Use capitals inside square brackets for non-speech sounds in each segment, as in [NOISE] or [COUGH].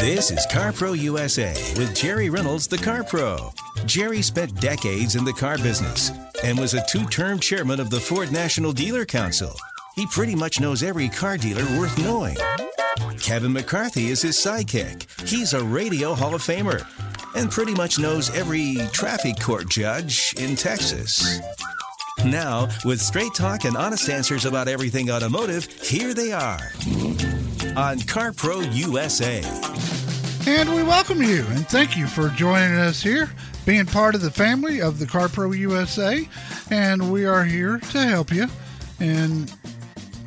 This is CarPro USA with Jerry Reynolds, the Car Pro. Jerry spent decades in the car business and was a two term chairman of the Ford National Dealer Council. He pretty much knows every car dealer worth knowing. Kevin McCarthy is his sidekick. He's a radio Hall of Famer and pretty much knows every traffic court judge in Texas. Now, with straight talk and honest answers about everything automotive, here they are on CarPro USA. And we welcome you and thank you for joining us here, being part of the family of the CarPro USA. And we are here to help you. And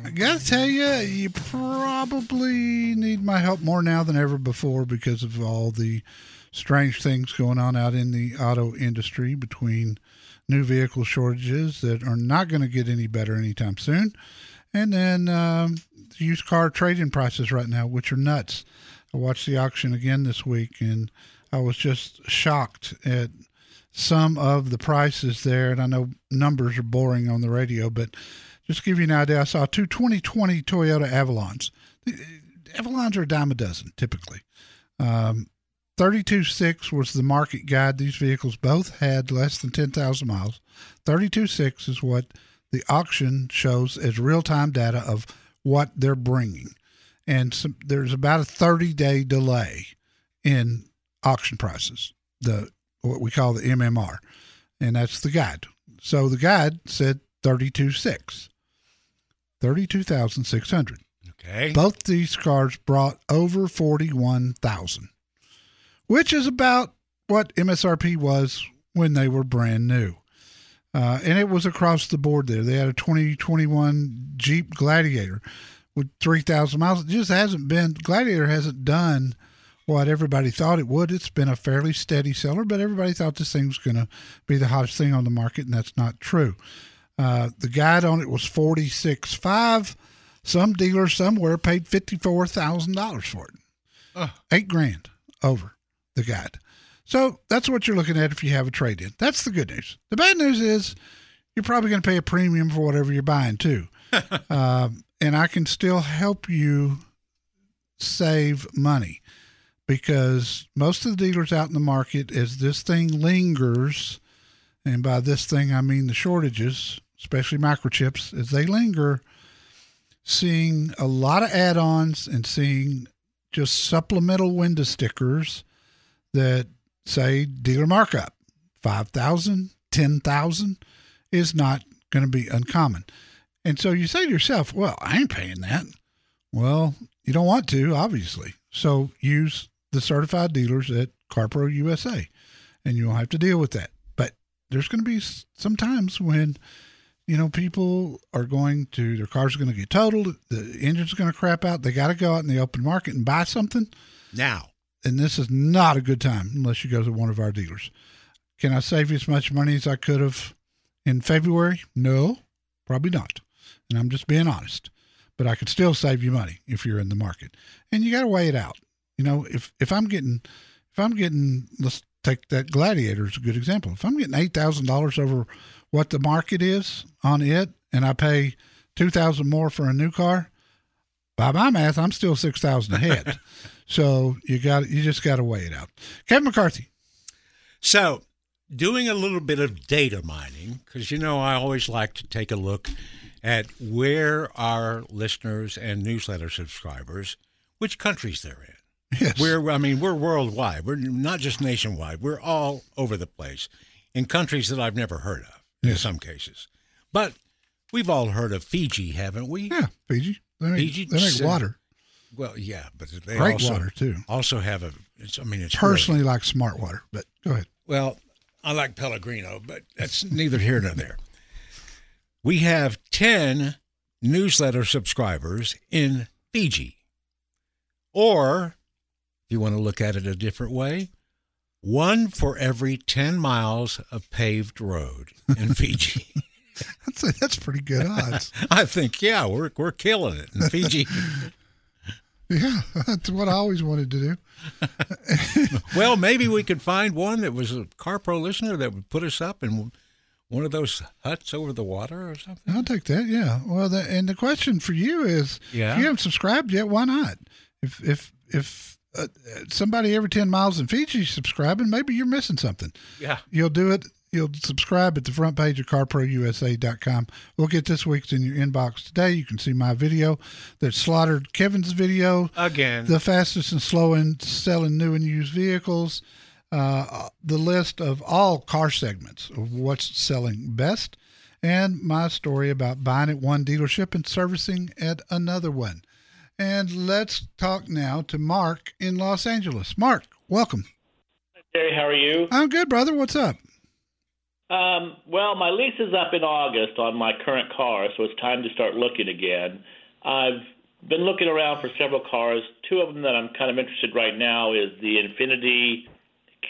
I got to tell you, you probably need my help more now than ever before because of all the strange things going on out in the auto industry between new vehicle shortages that are not going to get any better anytime soon. And then um, used car trading prices right now, which are nuts. I watched the auction again this week and I was just shocked at some of the prices there. And I know numbers are boring on the radio, but just to give you an idea, I saw two 2020 Toyota Avalons. The Avalons are a dime a dozen typically. Um, 32.6 was the market guide. These vehicles both had less than 10,000 miles. 32.6 is what the auction shows as real time data of what they're bringing and some, there's about a 30 day delay in auction prices, the what we call the MMR, and that's the guide. So the guide said 32.6, 32,600. Okay. Both these cars brought over 41,000, which is about what MSRP was when they were brand new. Uh, and it was across the board there. They had a 2021 Jeep Gladiator with 3,000 miles. It just hasn't been, Gladiator hasn't done what everybody thought it would. It's been a fairly steady seller, but everybody thought this thing was going to be the hottest thing on the market, and that's not true. Uh, the guide on it was 46.5. Some dealer somewhere paid $54,000 for it. Uh. Eight grand over the guide. So that's what you're looking at if you have a trade in. That's the good news. The bad news is you're probably going to pay a premium for whatever you're buying too. [LAUGHS] um, and I can still help you save money because most of the dealers out in the market, as this thing lingers, and by this thing I mean the shortages, especially microchips, as they linger, seeing a lot of add ons and seeing just supplemental window stickers that say dealer markup. 5000 10000 is not going to be uncommon. And so you say to yourself well i ain't paying that. Well you don't want to obviously. So use the certified dealers at carpro usa and you won't have to deal with that. But there's going to be some times when you know people are going to their cars are going to get totaled the engine's going to crap out they got to go out in the open market and buy something. Now and this is not a good time unless you go to one of our dealers. Can I save you as much money as I could have in February? No, probably not. And I'm just being honest. But I could still save you money if you're in the market. And you got to weigh it out. You know, if if I'm getting if I'm getting let's take that gladiator as a good example. If I'm getting eight thousand dollars over what the market is on it and I pay two thousand more for a new car, by my math, I'm still six thousand ahead. [LAUGHS] So you got you just got to weigh it out. Kevin McCarthy. So, doing a little bit of data mining because you know I always like to take a look at where our listeners and newsletter subscribers, which countries they're in. Yes. We're, I mean, we're worldwide. We're not just nationwide. We're all over the place in countries that I've never heard of in Yeah. some cases. But we've all heard of Fiji, haven't we? yeah, Fiji. They make, Fiji they make water. Well, yeah, but they Great also, water, too. Also have a. It's, I mean, it's really- Personally, like smart water, but go ahead. Well, I like Pellegrino, but that's neither here nor there. We have 10 newsletter subscribers in Fiji. Or, if you want to look at it a different way, one for every 10 miles of paved road in [LAUGHS] Fiji. That's that's pretty good odds. [LAUGHS] I think, yeah, we're, we're killing it in Fiji. [LAUGHS] yeah, [LAUGHS] that's what I always wanted to do. [LAUGHS] well, maybe we could find one that was a CarPro listener that would put us up in one of those huts over the water or something. I'll take that. Yeah. Well, the, and the question for you is, Yeah. if you haven't subscribed yet, why not? If if if uh, somebody every ten miles in Fiji subscribing, maybe you're missing something. Yeah. You'll do it. You'll subscribe at the front page of carprousa.com. We'll get this week's in your inbox today. You can see my video that slaughtered Kevin's video. Again. The fastest and slowest selling new and used vehicles. Uh, the list of all car segments of what's selling best. And my story about buying at one dealership and servicing at another one. And let's talk now to Mark in Los Angeles. Mark, welcome. Jerry, how are you? I'm good, brother. What's up? Um, well, my lease is up in August on my current car, so it's time to start looking again. I've been looking around for several cars. Two of them that I'm kind of interested right now is the Infiniti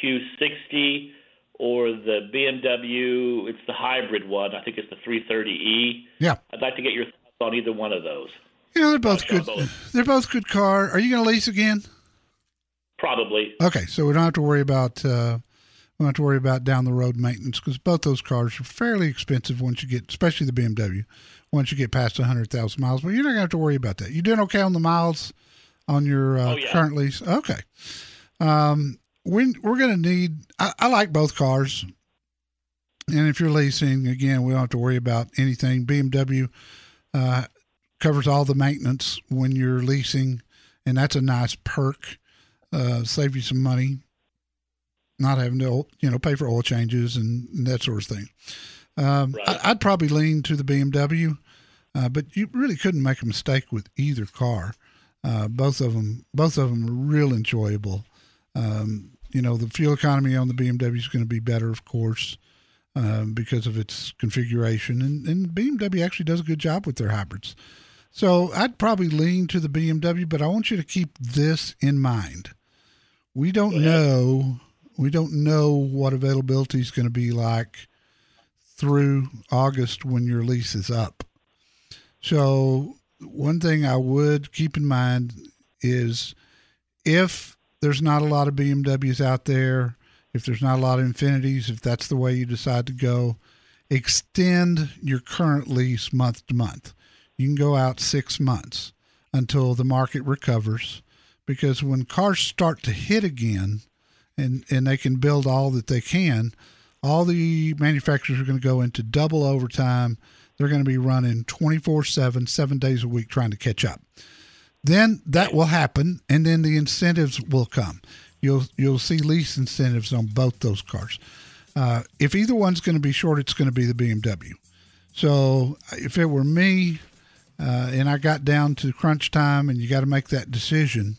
Q60 or the BMW. It's the hybrid one. I think it's the 330e. Yeah. I'd like to get your thoughts on either one of those. You know, they're both good. both. They're both good car. Are you going to lease again? Probably. Okay, so we don't have to worry about uh, don't have to worry about down the road maintenance because both those cars are fairly expensive once you get, especially the BMW, once you get past hundred thousand miles. But you're not going to have to worry about that. You're doing okay on the miles on your uh, Oh, yeah. current lease? Okay. Um, we we're going to need. I, I like both cars, and if you're leasing, again, we don't have to worry about anything. BMW uh, covers all the maintenance when you're leasing, and that's a nice perk uh, save you some money, not having to you know pay for oil changes and, and that sort of thing. Um, Right. I, I'd probably lean to the BMW, uh, but you really couldn't make a mistake with either car. Uh, both of them, both of them are real enjoyable. Um, you know, the fuel economy on the BMW is going to be better, of course, um, because of its configuration, and, and BMW actually does a good job with their hybrids. So I'd probably lean to the BMW, but I want you to keep this in mind. We don't know we don't know what availability is going to be like through August when your lease is up. So one thing I would keep in mind is if there's not a lot of BMWs out there, if there's not a lot of Infinitis, if that's the way you decide to go, extend your current lease month to month. You can go out six months until the market recovers because when cars start to hit again and, and they can build all that they can, all the manufacturers are going to go into double overtime. They're going to be running 24 7, seven days a week trying to catch up. Then that will happen, and then the incentives will come. You'll you'll see lease incentives on both those cars. Uh, if either one's going to be short, it's going to be the BMW. So if it were me, uh, and I got down to crunch time, and you got to make that decision,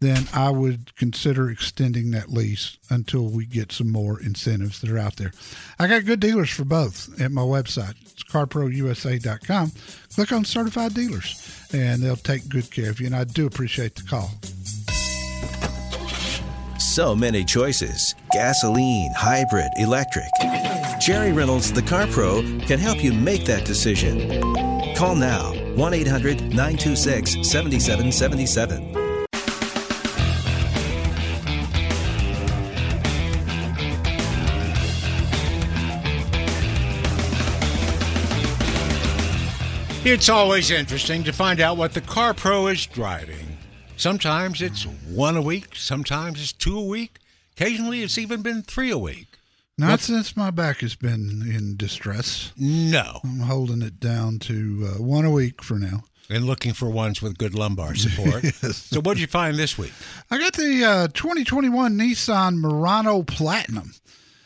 then I would consider extending that lease until we get some more incentives that are out there. I got good dealers for both at my website. It's carprousa.com. Click on certified dealers, and they'll take good care of you. And I do appreciate the call. So many choices gasoline, hybrid, electric. Jerry Reynolds, the Car Pro, can help you make that decision. Call now 1 800 926 7777. It's always interesting to find out what the car pro is driving. Sometimes it's one a week, sometimes it's two a week, occasionally it's even been three a week. Not since my back has been in distress. No. I'm holding it down to uh, one a week for now. And looking for ones with good lumbar [LAUGHS] support. Yes. So what did you find this week? I got the uh, 2021 Nissan Murano Platinum.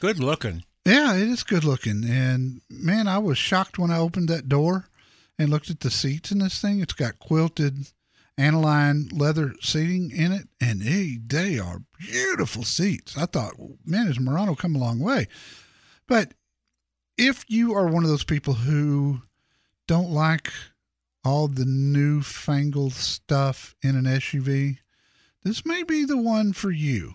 Good looking. Yeah, it is good looking. And man, I was shocked when I opened that door and looked at the seats in this thing. It's got quilted aniline leather seating in it, and they, they are beautiful seats. I thought, man, has Murano come a long way? But if you are one of those people who don't like all the newfangled stuff in an SUV, this may be the one for you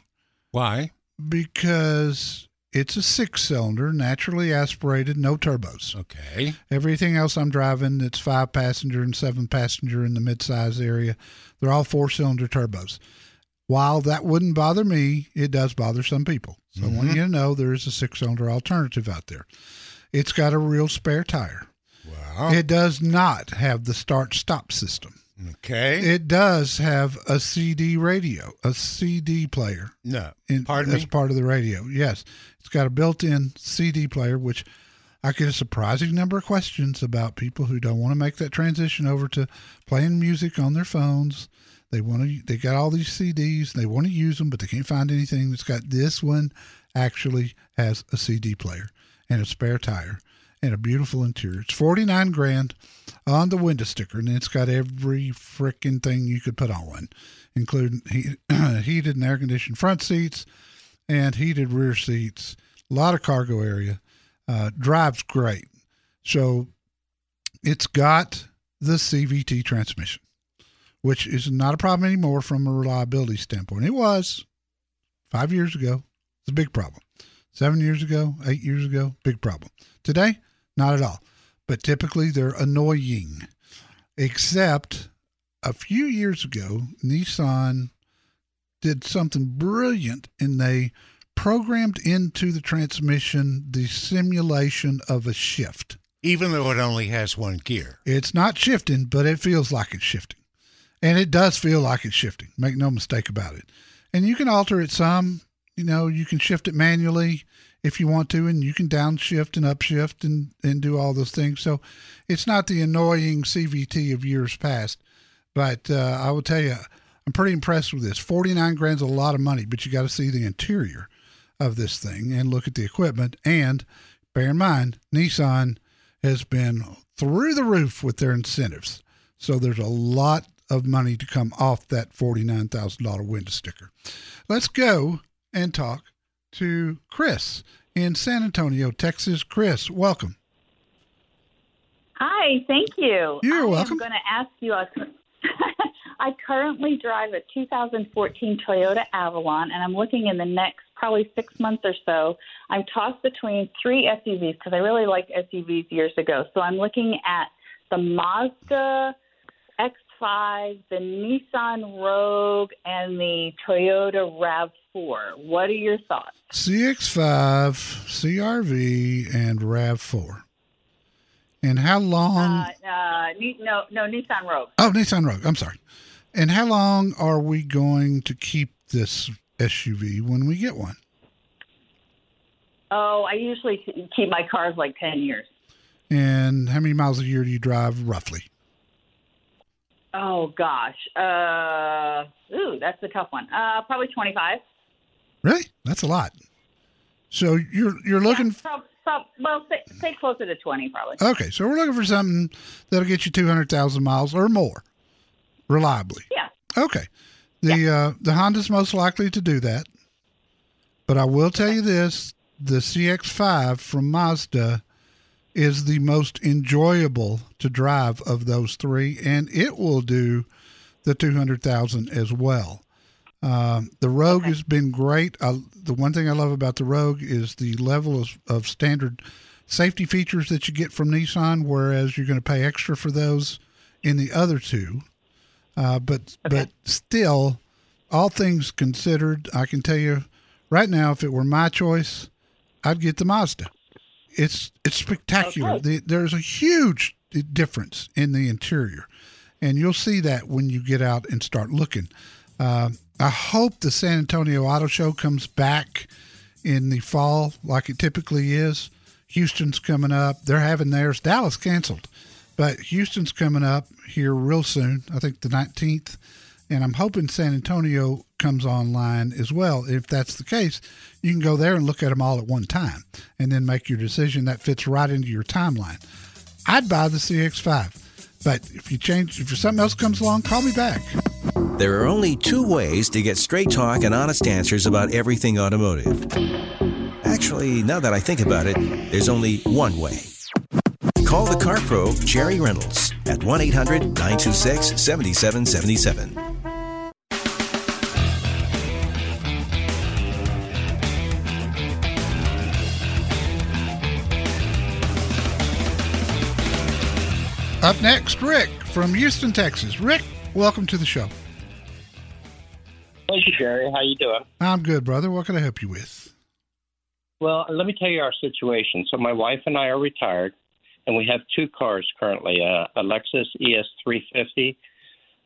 Why? because it's a six cylinder, naturally aspirated, no turbos. Okay. Everything else I'm driving it's five passenger and seven passenger in the midsize area, they're all four cylinder turbos. While that wouldn't bother me, it does bother some people. So I want mm-hmm. you to know there is a six cylinder alternative out there. It's got a real spare tire. Wow. It does not have the start stop system. Okay. It does have a CD radio, a CD player no. in, Pardon as me? part of the radio. Yes, it's got a built-in CD player, which I get a surprising number of questions about people who don't want to make that transition over to playing music on their phones. They want to. They got all these CDs. They want to use them, but they can't find anything that's got this one. Actually, has a CD player and a spare tire and a beautiful interior. It's forty nine grand on the window sticker, and it's got every frickin' thing you could put on one, including heat, [CLEARS THROAT] heated and air conditioned front seats and heated rear seats. A lot of cargo area. Uh, drives great. So it's got the CVT transmission, which is not a problem anymore from a reliability standpoint. It was five years ago. It's a big problem. Seven years ago, eight years ago, big problem. Today, not at all. But typically they're annoying. Except a few years ago, Nissan did something brilliant and they programmed into the transmission the simulation of a shift. Even though it only has one gear. It's not shifting, but it feels like it's shifting. And it does feel like it's shifting. Make no mistake about it. And you can alter it some. You know, you can shift it manually if you want to, and you can downshift and upshift and, and do all those things. So it's not the annoying CVT of years past. But uh, I will tell you, I'm pretty impressed with this. 49 grand's is a lot of money, but you got to see the interior of this thing and look at the equipment. And bear in mind, Nissan has been through the roof with their incentives. So there's a lot of money to come off that $49,000 window sticker. Let's go and talk to Chris in San Antonio, Texas. Chris, welcome. Hi, thank you. You're I welcome. I'm going to ask you. A, [LAUGHS] I currently drive a 2014 Toyota Avalon, and I'm looking in the next probably six months or so. I'm tossed between three SUVs because I really liked SUVs years ago. So I'm looking at the Mazda X5, the Nissan Rogue, and the Toyota RAV4. What are your thoughts? CX5, CRV, and RAV4. And how long? Uh, uh, no, no, Nissan Rogue. oh, Nissan Rogue. I'm sorry. And how long are we going to keep this SUV when we get one? Oh, I usually keep my cars like 10 years. And how many miles a year do you drive roughly? Oh gosh. Uh, ooh, that's a tough one. Uh, probably twenty five. Really? That's a lot. So you're you're looking Yeah, prob- prob- well, say, say closer to twenty, probably. Okay, so we're looking for something that'll get you 200,000 miles or more reliably. Yeah. Okay. The uh, the Honda's most likely to do that. But I will tell you this, the CX5 from Mazda is the most enjoyable to drive of those 3 and it will do the 200,000 as well. Um, the Rogue has been great. I, the one thing I love about the Rogue is the level of, of standard safety features that you get from Nissan, whereas you're going to pay extra for those in the other two. Uh, but but still, all things considered, I can tell you right now, if it were my choice, I'd get the Mazda. It's it's spectacular. Okay. The, there's a huge difference in the interior, and you'll see that when you get out and start looking. Uh, I hope the San Antonio Auto Show comes back in the fall like it typically is. Houston's coming up. They're having theirs. Dallas canceled, but Houston's coming up here real soon. I think the 19th. And I'm hoping San Antonio comes online as well. If that's the case, you can go there and look at them all at one time and then make your decision that fits right into your timeline. I'd buy the CX5. But if you change, if something else comes along, call me back. There are only two ways to get straight talk and honest answers about everything automotive. Actually, now that I think about it, there's only one way. Call the Car Pro, Jerry Reynolds, at 1 800 926 7777. Up next, Rick from Houston, Texas. Rick, welcome to the show. Thank you, Jerry. How you doing? I'm good, brother. What can I help you with? Well, let me tell you our situation. So my wife and I are retired, and we have two cars currently: uh, a Lexus ES350,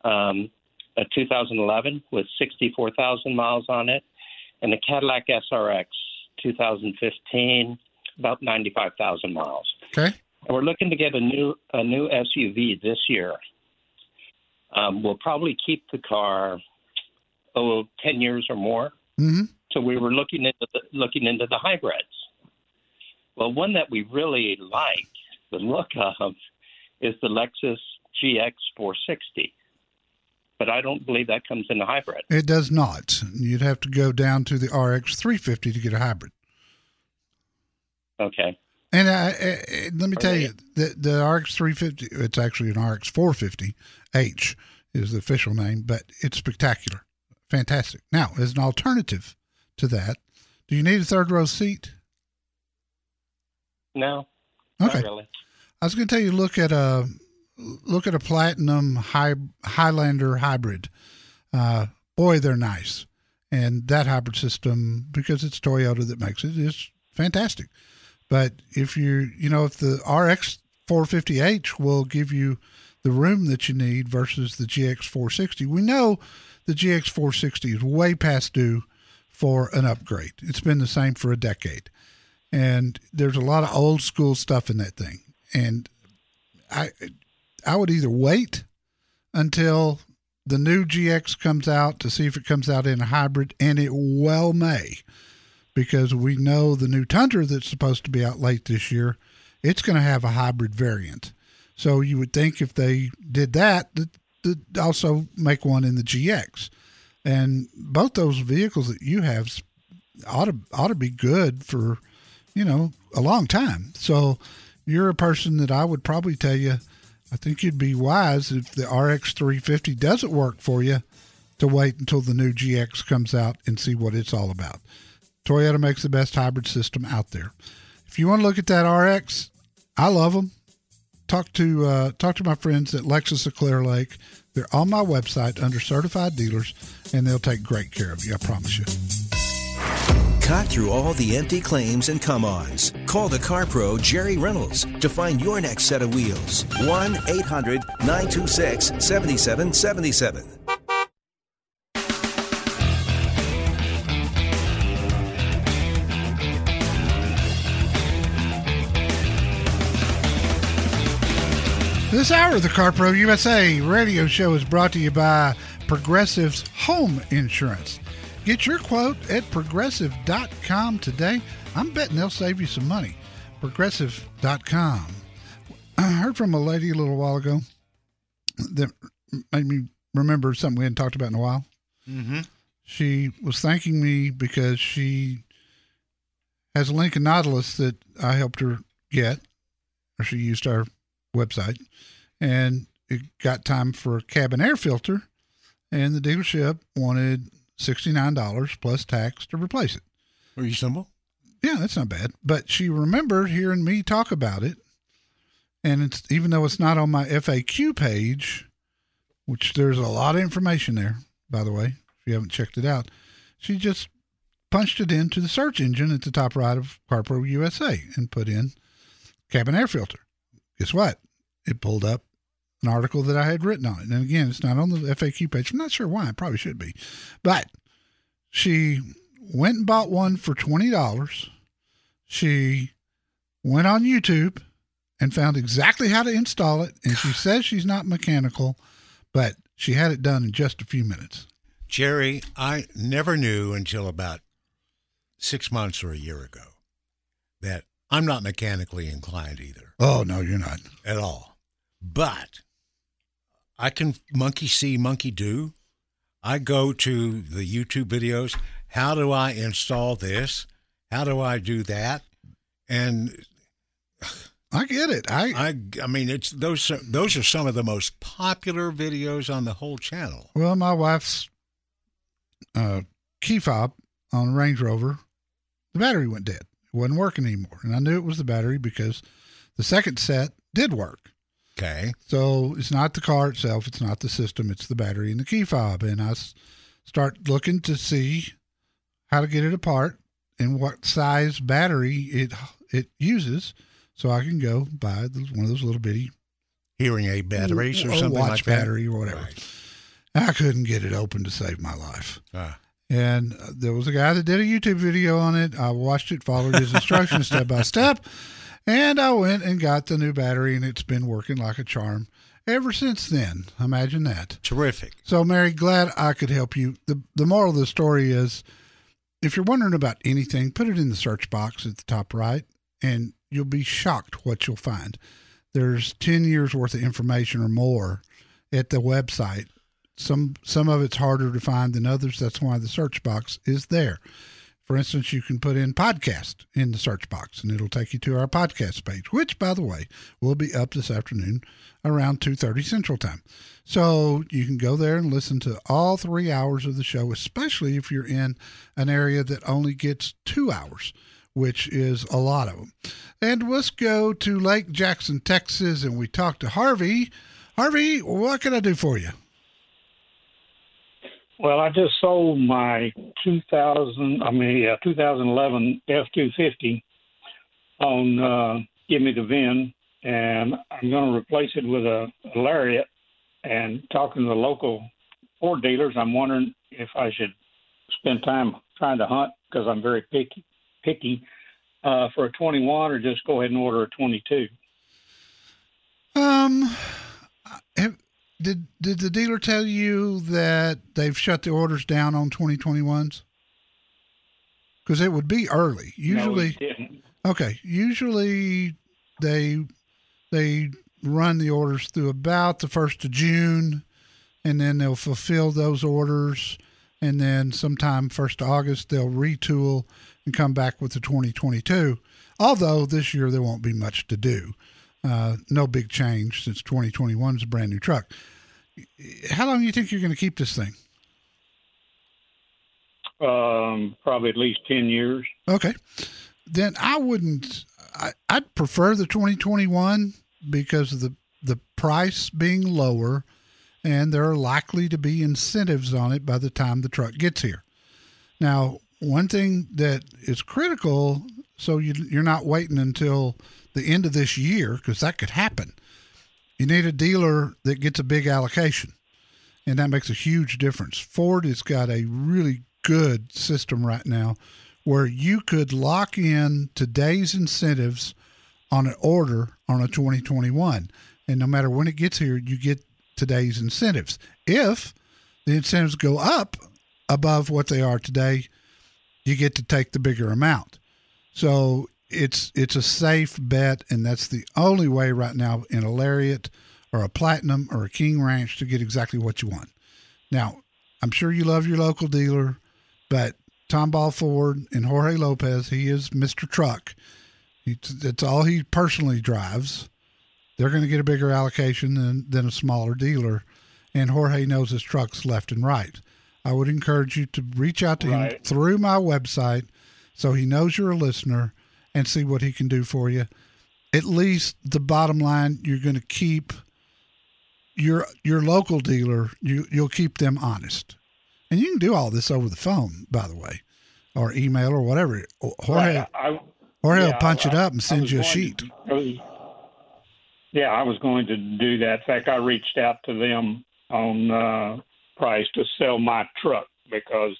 um, a 2011 with 64,000 miles on it, and a Cadillac SRX 2015, about 95,000 miles. Okay. We're looking to get a new a new SUV this year. Um, we'll probably keep the car oh 10 years or more. Mm-hmm. So we were looking into the, looking into the hybrids. Well, one that we really like the look of is the Lexus GX 460, but I don't believe that comes in a hybrid. It does not. You'd have to go down to the RX 350 to get a hybrid. Okay. And I, I, let me tell you, the, the RX 350, it's actually an RX 450 H is the official name, but it's spectacular. Fantastic. Now, as an alternative to that, do you need a third row seat? No. Okay. Not really. I was going to tell you look at a look at a platinum high, Highlander hybrid. Uh, boy, they're nice, and that hybrid system because it's Toyota that makes it is fantastic. But if you you know if the RX 450h will give you the room that you need versus the GX 460, we know the GX 460 is way past due for an upgrade. It's been the same for a decade, and there's a lot of old school stuff in that thing. And I I would either wait until the new GX comes out to see if it comes out in a hybrid, and it well may because we know the new Tundra that's supposed to be out late this year, it's going to have a hybrid variant. So you would think if they did that, that, that also make one in the GX. And both those vehicles that you have ought to ought to be good for, you know, a long time. So you're a person that I would probably tell you, I think you'd be wise if the RX 350 doesn't work for you to wait until the new GX comes out and see what it's all about. Toyota makes the best hybrid system out there. If you want to look at that RX, I love them. Talk to uh, talk to my friends at Lexus of Clear Lake. They're on my website under certified dealers, and they'll take great care of you. I promise you. Cut through all the empty claims and come ons. Call the Car Pro Jerry Reynolds to find your next set of wheels. 1 800 926 7777. This hour of the CarPro USA radio show is brought to you by Progressive's Home Insurance. Get your quote at progressive.com today. I'm betting they'll save you some money. Progressive.com. [CLEARS THROAT] I heard from a lady a little while ago that made me remember something we hadn't talked about in a while. Mm-hmm. She was thanking me because she has a Lincoln Nautilus that I helped her get, or she used our website, and it got time for a cabin air filter, and the dealership wanted $69 plus tax to replace it. Were you simple? Yeah, that's not bad. But she remembered hearing me talk about it. And it's even though it's not on my FAQ page, which there's a lot of information there, by the way, if you haven't checked it out, she just punched it into the search engine at the top right of CarPro USA and put in cabin air filter. Guess what? It pulled up an article that I had written on it. And again, it's not on the FAQ page. I'm not sure why. It probably should be. But she went and bought one for twenty dollars. She went on YouTube and found exactly how to install it. And she says she's not mechanical, but she had it done in just a few minutes. Jerry, I never knew until about six months or a year ago that I'm not mechanically inclined either Oh no, you're not. at all. But I can monkey see, monkey do. I go to the YouTube videos. How do I install this? How do I do that? And I get it. I I, I mean, it's those. Those are some of the most popular videos on the whole channel. well, my wife's uh, key fob on Range Rover, the battery went dead. Wasn't working anymore, and I knew it was the battery because the second set did work. Okay, So it's not the car itself, it's not the system, it's the battery and the key fob. And I s- start looking to see how to get it apart and what size battery it it uses, so I can go buy the- one of those little bitty hearing aid batteries or a something watch like that. battery or whatever. Right. I couldn't get it open to save my life. Ah. And there was a guy that did a YouTube video on it. I watched it, followed his instructions step by step, and I went and got the new battery, and it's been working like a charm ever since then. Imagine that. terrific. So, Mary, glad I could help you. The, the moral of the story is if you're wondering about anything, put it in the search box at the top right, and you'll be shocked what you'll find. There's 10 years worth of information or more at the website. Some some of it's harder to find than others. That's why the search box is there. For instance, you can put in podcast in the search box and it'll take you to our podcast page, which by the way, will be up this afternoon around 2:30 Central Time. So, you can go there and listen to all 3 hours of the show, especially if you're in an area that only gets 2 hours, which is a lot of them. And let's go to Lake Jackson, Texas and we talk to Harvey. Harvey, what can I do for you? Well, I just sold my 2000, I mean, yeah, 2011 F250 on uh, Give Me the VIN, and I'm going to replace it with a, a Lariat. And talking to the local Ford dealers, I'm wondering if I should spend time trying to hunt because I'm very picky, picky uh, for a 21, or just go ahead and order a 22. Um, have, did did the dealer tell you that they've shut the orders down on 2021s? Because it would be early. Usually, no, okay. Usually, they they run the orders through about the first of June, and then they'll fulfill those orders, and then sometime first of August they'll retool and come back with the 2022. Although this year there won't be much to do. Uh, no big change since 2021 is a brand new truck. How long do you think you're going to keep this thing? Um, probably at least 10 years. Okay. Then I wouldn't, I, I'd prefer the 2021 because of the, the price being lower and there are likely to be incentives on it by the time the truck gets here. Now, one thing that is critical, so you, you're not waiting until the end of this year, because that could happen. You need a dealer that gets a big allocation, and that makes a huge difference. Ford has got a really good system right now where you could lock in today's incentives on an order on a 2021. And no matter when it gets here, you get today's incentives. If the incentives go up above what they are today, you get to take the bigger amount. So it's it's a safe bet, and that's the only way right now in a Lariat or a Platinum or a King Ranch to get exactly what you want. Now, I'm sure you love your local dealer, but Tomball Ford and Jorge Lopez, he is Mr. Truck. He, that's all he personally drives. They're going to get a bigger allocation than, than a smaller dealer, and Jorge knows his trucks left and right. I would encourage you to reach out to him through my website so he knows you're a listener and see what he can do for you. At least the bottom line, you're going to keep your your local dealer. You you'll keep them honest, and you can do all this over the phone, by the way, or email or whatever. Jorge, Right, I, Jorge will yeah, punch it up and send you a sheet. to- I was- yeah, I was going to do that. In fact, I reached out to them on uh, price to sell my truck because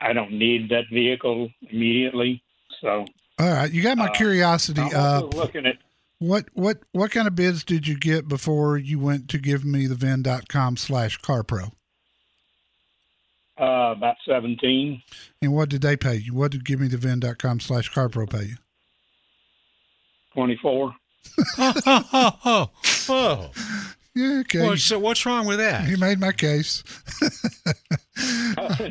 I don't need that vehicle immediately. So All right, you got my Uh, curiosity I'm up. looking at What what what kind of bids did you get before you went to give me the VIN.com slash CarPro? uh, about 17, And what did they pay you? What did give me the VIN.com slash CarPro pay you? 24. oh, oh, oh, oh. Yeah, okay. Well, so what's wrong with that? you made my case. [LAUGHS] [LAUGHS] I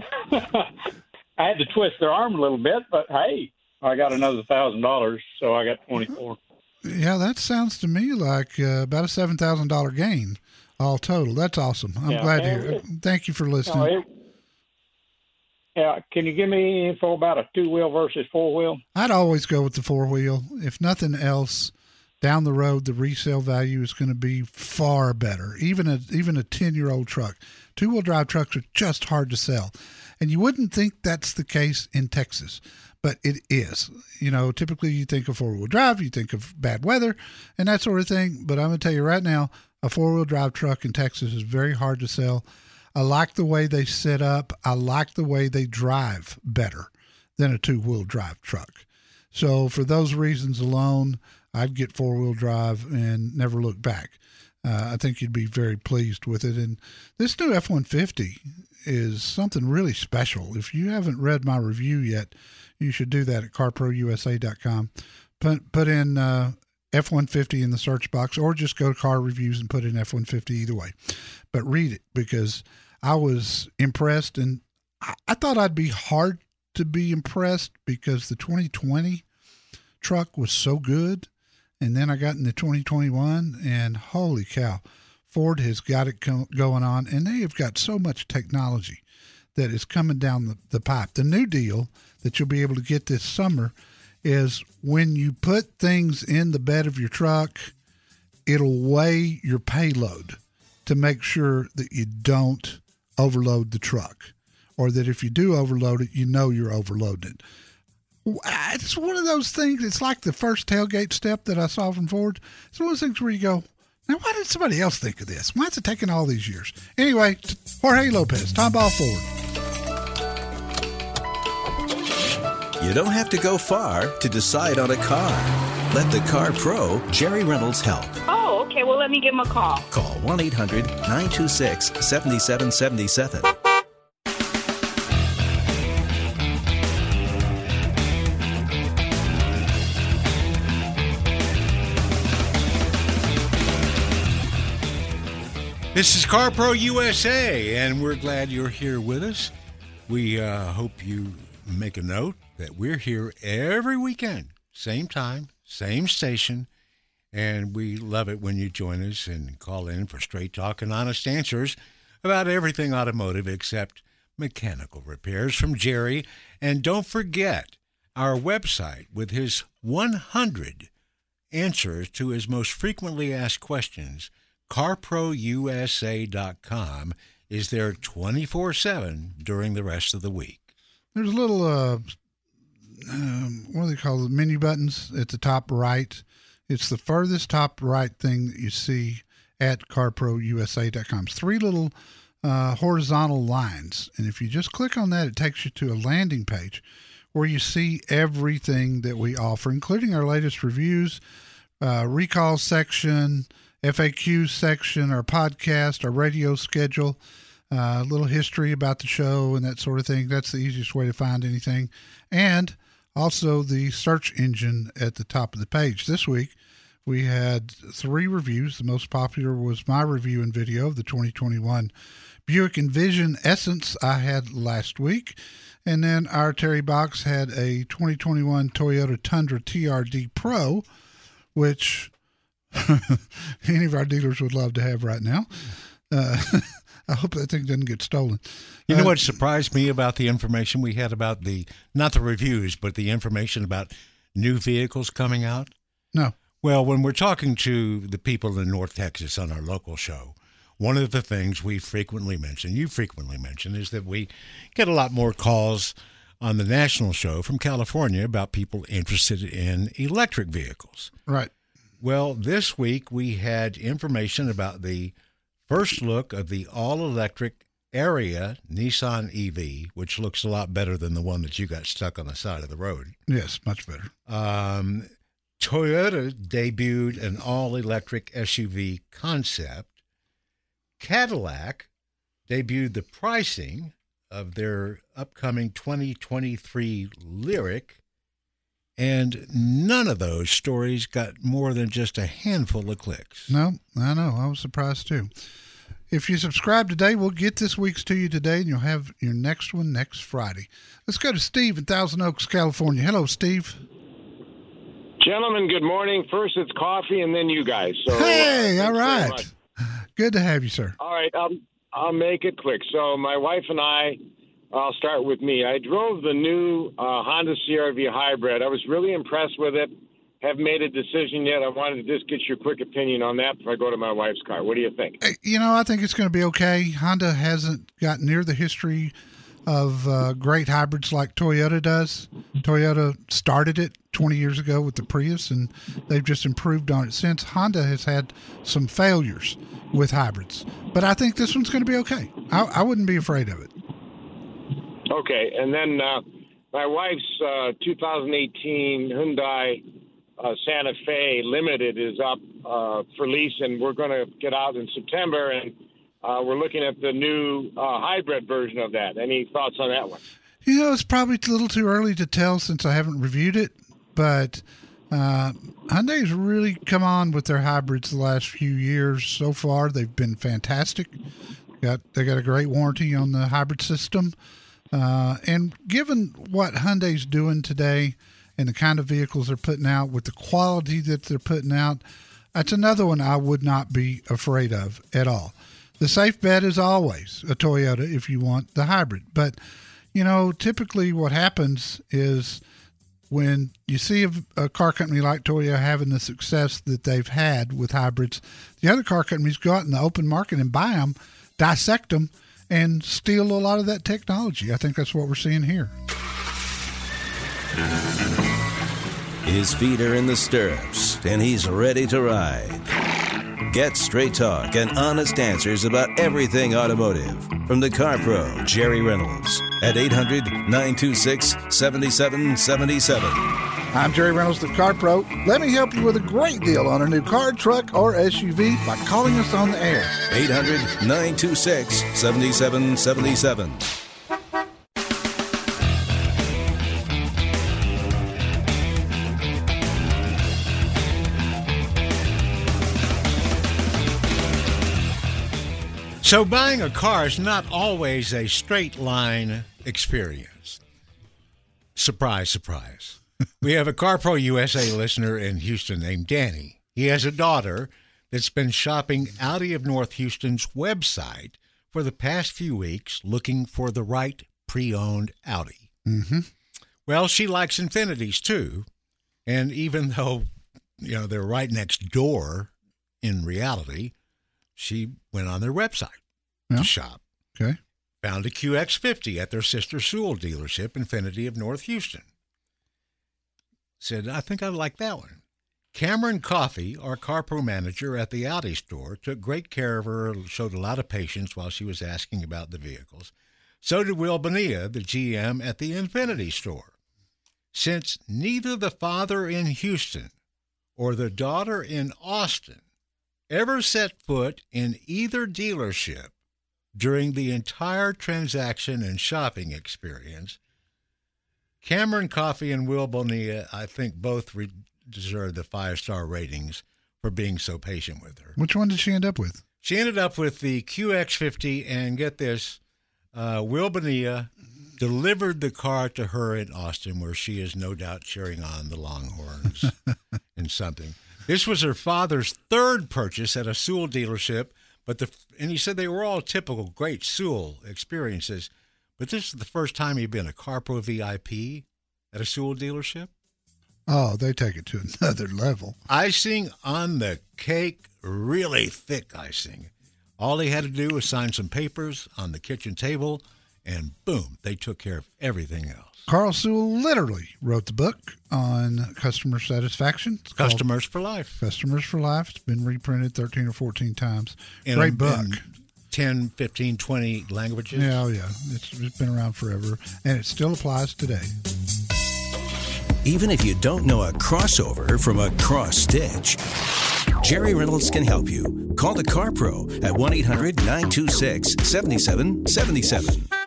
had to twist their arm a little bit, but hey, I got another thousand dollars, so I got 24. Yeah, that sounds to me like uh, about a seven thousand dollar gain, all total. That's awesome. I'm Yeah, glad to hear. it- Thank you for No, listening. it, yeah, can you give me any info about a two wheel versus four wheel? I'd always go with the four wheel. If nothing else, down the road the resale value is going to be far better. Even a even a ten year old truck, two wheel drive trucks are just hard to sell, and you wouldn't think that's the case in Texas, but it is. You know, typically you think of four wheel drive, you think of bad weather, and that sort of thing. But I'm going to tell you right now, a four wheel drive truck in Texas is very hard to sell. I like the way they set up. I like the way they drive better than a two wheel drive truck. So for those reasons alone, I'd get four wheel drive and never look back. Uh, I think you'd be very pleased with it. And this new F 150 is something really special. If you haven't read my review yet, you should do that at carprousa.com. Put, put in uh, F 150 in the search box or just go to car reviews and put in F 150 either way. But read it because I was impressed and I, I thought I'd be hard to be impressed because the 2020 truck was so good. And then I got in the 2021 and holy cow, Ford has got it co- going on and they have got so much technology that is coming down the, the pipe. The new deal that you'll be able to get this summer is when you put things in the bed of your truck, it'll weigh your payload to make sure that you don't overload the truck or that if you do overload it, you know you're overloading it. It's one of those things. It's like the first tailgate step that I saw from Ford. It's one of those things where you go, now why did somebody else think of this? Why is it taking all these years? Anyway, Jorge Lopez, Tomball Ford. You don't have to go far to decide on a car. Let the Car Pro, Jerry Reynolds, help. Oh, okay. Well, let me give him a call. Call 1 800 926 7777. This is CarPro USA, and we're glad you're here with us. We uh, hope you make a note that we're here every weekend, same time, same station, and we love it when you join us and call in for straight talk and honest answers about everything automotive except mechanical repairs from Jerry. And don't forget our website with his 100 answers to his most frequently asked questions carprousa.com is there 24-7 during the rest of the week. There's a little, uh, um, what do they call the Menu buttons at the top right. It's the furthest top right thing that you see at carprousa.com. Three little uh, horizontal lines. And if you just click on that, it takes you to a landing page where you see everything that we offer, including our latest reviews, uh, recall section, FAQ section, our podcast, our radio schedule, a little history about the show and that sort of thing. That's the easiest way to find anything. And also the search engine at the top of the page. This week, we had three reviews. The most popular was my review and video of the 2021 Buick Envision Essence I had last week. And then our Terry Box had a 2021 Toyota Tundra TRD Pro, which [LAUGHS] any of our dealers would love to have right now. Uh, [LAUGHS] I hope that thing doesn't get stolen. You know Uh, what surprised me about the information we had about the not the reviews, but the information about new vehicles coming out? No. Well, when we're talking to the people in North Texas on our local show, one of the things we frequently mention, you frequently mention, is that we get a lot more calls on the national show from California about people interested in electric vehicles. Right. Well, this week we had information about the first look of the all electric Ariya Nissan EV, which looks a lot better than the one that you got stuck on the side of the road. Yes, much better. Um, Toyota debuted an all electric SUV concept. Cadillac debuted the pricing of their upcoming 2023 Lyriq. And none of those stories got more than just a handful of clicks. No, I know. I was surprised too. If you subscribe today, we'll get this week's to you today, and you'll have your next one next Friday. Let's go to Steve in Thousand Oaks, California. Hello, Steve. Gentlemen, good morning. First it's coffee and then you guys. So, hey, uh, all thanks very right. much. Good to have you, sir. All right, um, I'll make it quick. So my wife and I, I'll start with me. I drove the new uh, Honda CRV hybrid. I was really impressed with it. Haven't made a decision yet. I wanted to just get your quick opinion on that before I go to my wife's car. What do you think? You know, I think it's going to be okay. Honda hasn't got near the history of uh, great hybrids like Toyota does. Toyota started it 20 years ago with the Prius, and they've just improved on it since. Honda has had some failures with hybrids, but I think this one's going to be okay. I, I wouldn't be afraid of it. Okay, and then uh, my wife's uh, 2018 Hyundai uh, Santa Fe Limited is up uh, for lease, and we're going to get out in September, and uh, we're looking at the new uh, hybrid version of that. Any thoughts on that one? You know, it's probably a little too early to tell since I haven't reviewed it, but uh, Hyundai's really come on with their hybrids the last few years. So far, they've been fantastic. Got they got a great warranty on the hybrid system, uh, and given what Hyundai's doing today and the kind of vehicles they're putting out with the quality that they're putting out, that's another one I would not be afraid of at all. The safe bet is always a Toyota if you want the hybrid, but you know, typically what happens is when you see a, a, car company like Toyota having the success that they've had with hybrids, the other car companies go out in the open market and buy them, dissect them, and steal a lot of that technology. I think that's what we're seeing here. His feet are in the stirrups, and he's ready to ride. Get straight talk and honest answers about everything automotive from the car pro, Jerry Reynolds, at 800 926 7777. I'm Jerry Reynolds, the Car Pro. Let me help you with a great deal on a new car, truck, or SUV by calling us on the air. 800 926 7777. So, buying a car is not always a straight line experience. Surprise, surprise. We have a CarPro USA listener in Houston named Danny. He has a daughter that's been shopping Audi of North Houston's website for the past few weeks looking for the right pre owned Audi. Mm-hmm. Well, she likes Infinitis too. And even though, you know, they're right next door in reality, she went on their website Yeah. to shop. Okay. Found a QX50 at their sister Sewell dealership, Infiniti of North Houston. Said, I think I'd like that one. Cameron Coffey, our CarPro manager at the Audi store, took great care of her, showed a lot of patience while she was asking about the vehicles. So did Will Bonilla, the GM at the Infiniti store. Since neither the father in Houston or the daughter in Austin ever set foot in either dealership during the entire transaction and shopping experience, Cameron Coffee and Will Bonilla, I think, both re- deserve the five star ratings for being so patient with her. Which one did she end up with? She ended up with the QX50, and get this, uh, Will Bonilla delivered the car to her in Austin, where she is no doubt cheering on the Longhorns [LAUGHS] and something. This was her father's third purchase at a Sewell dealership, but the and he said they were all typical great Sewell experiences, but this is the first time he'd been a CarPro VIP at a Sewell dealership. Oh, they take it to [LAUGHS] another level. Icing on the cake, really thick icing. All he had to do was sign some papers on the kitchen table, and boom, they took care of everything else. Carl Sewell literally wrote the book on customer satisfaction. It's Customers for life. Customers for Life. It's been reprinted 13 or 14 times. And- Great book. And 10, 15, 20 languages. Yeah, oh yeah, it's, it's been around forever, and it still applies today. Even if you don't know a crossover from a cross stitch, Jerry Reynolds can help you. Call the Car Pro at 1 800 926 7777.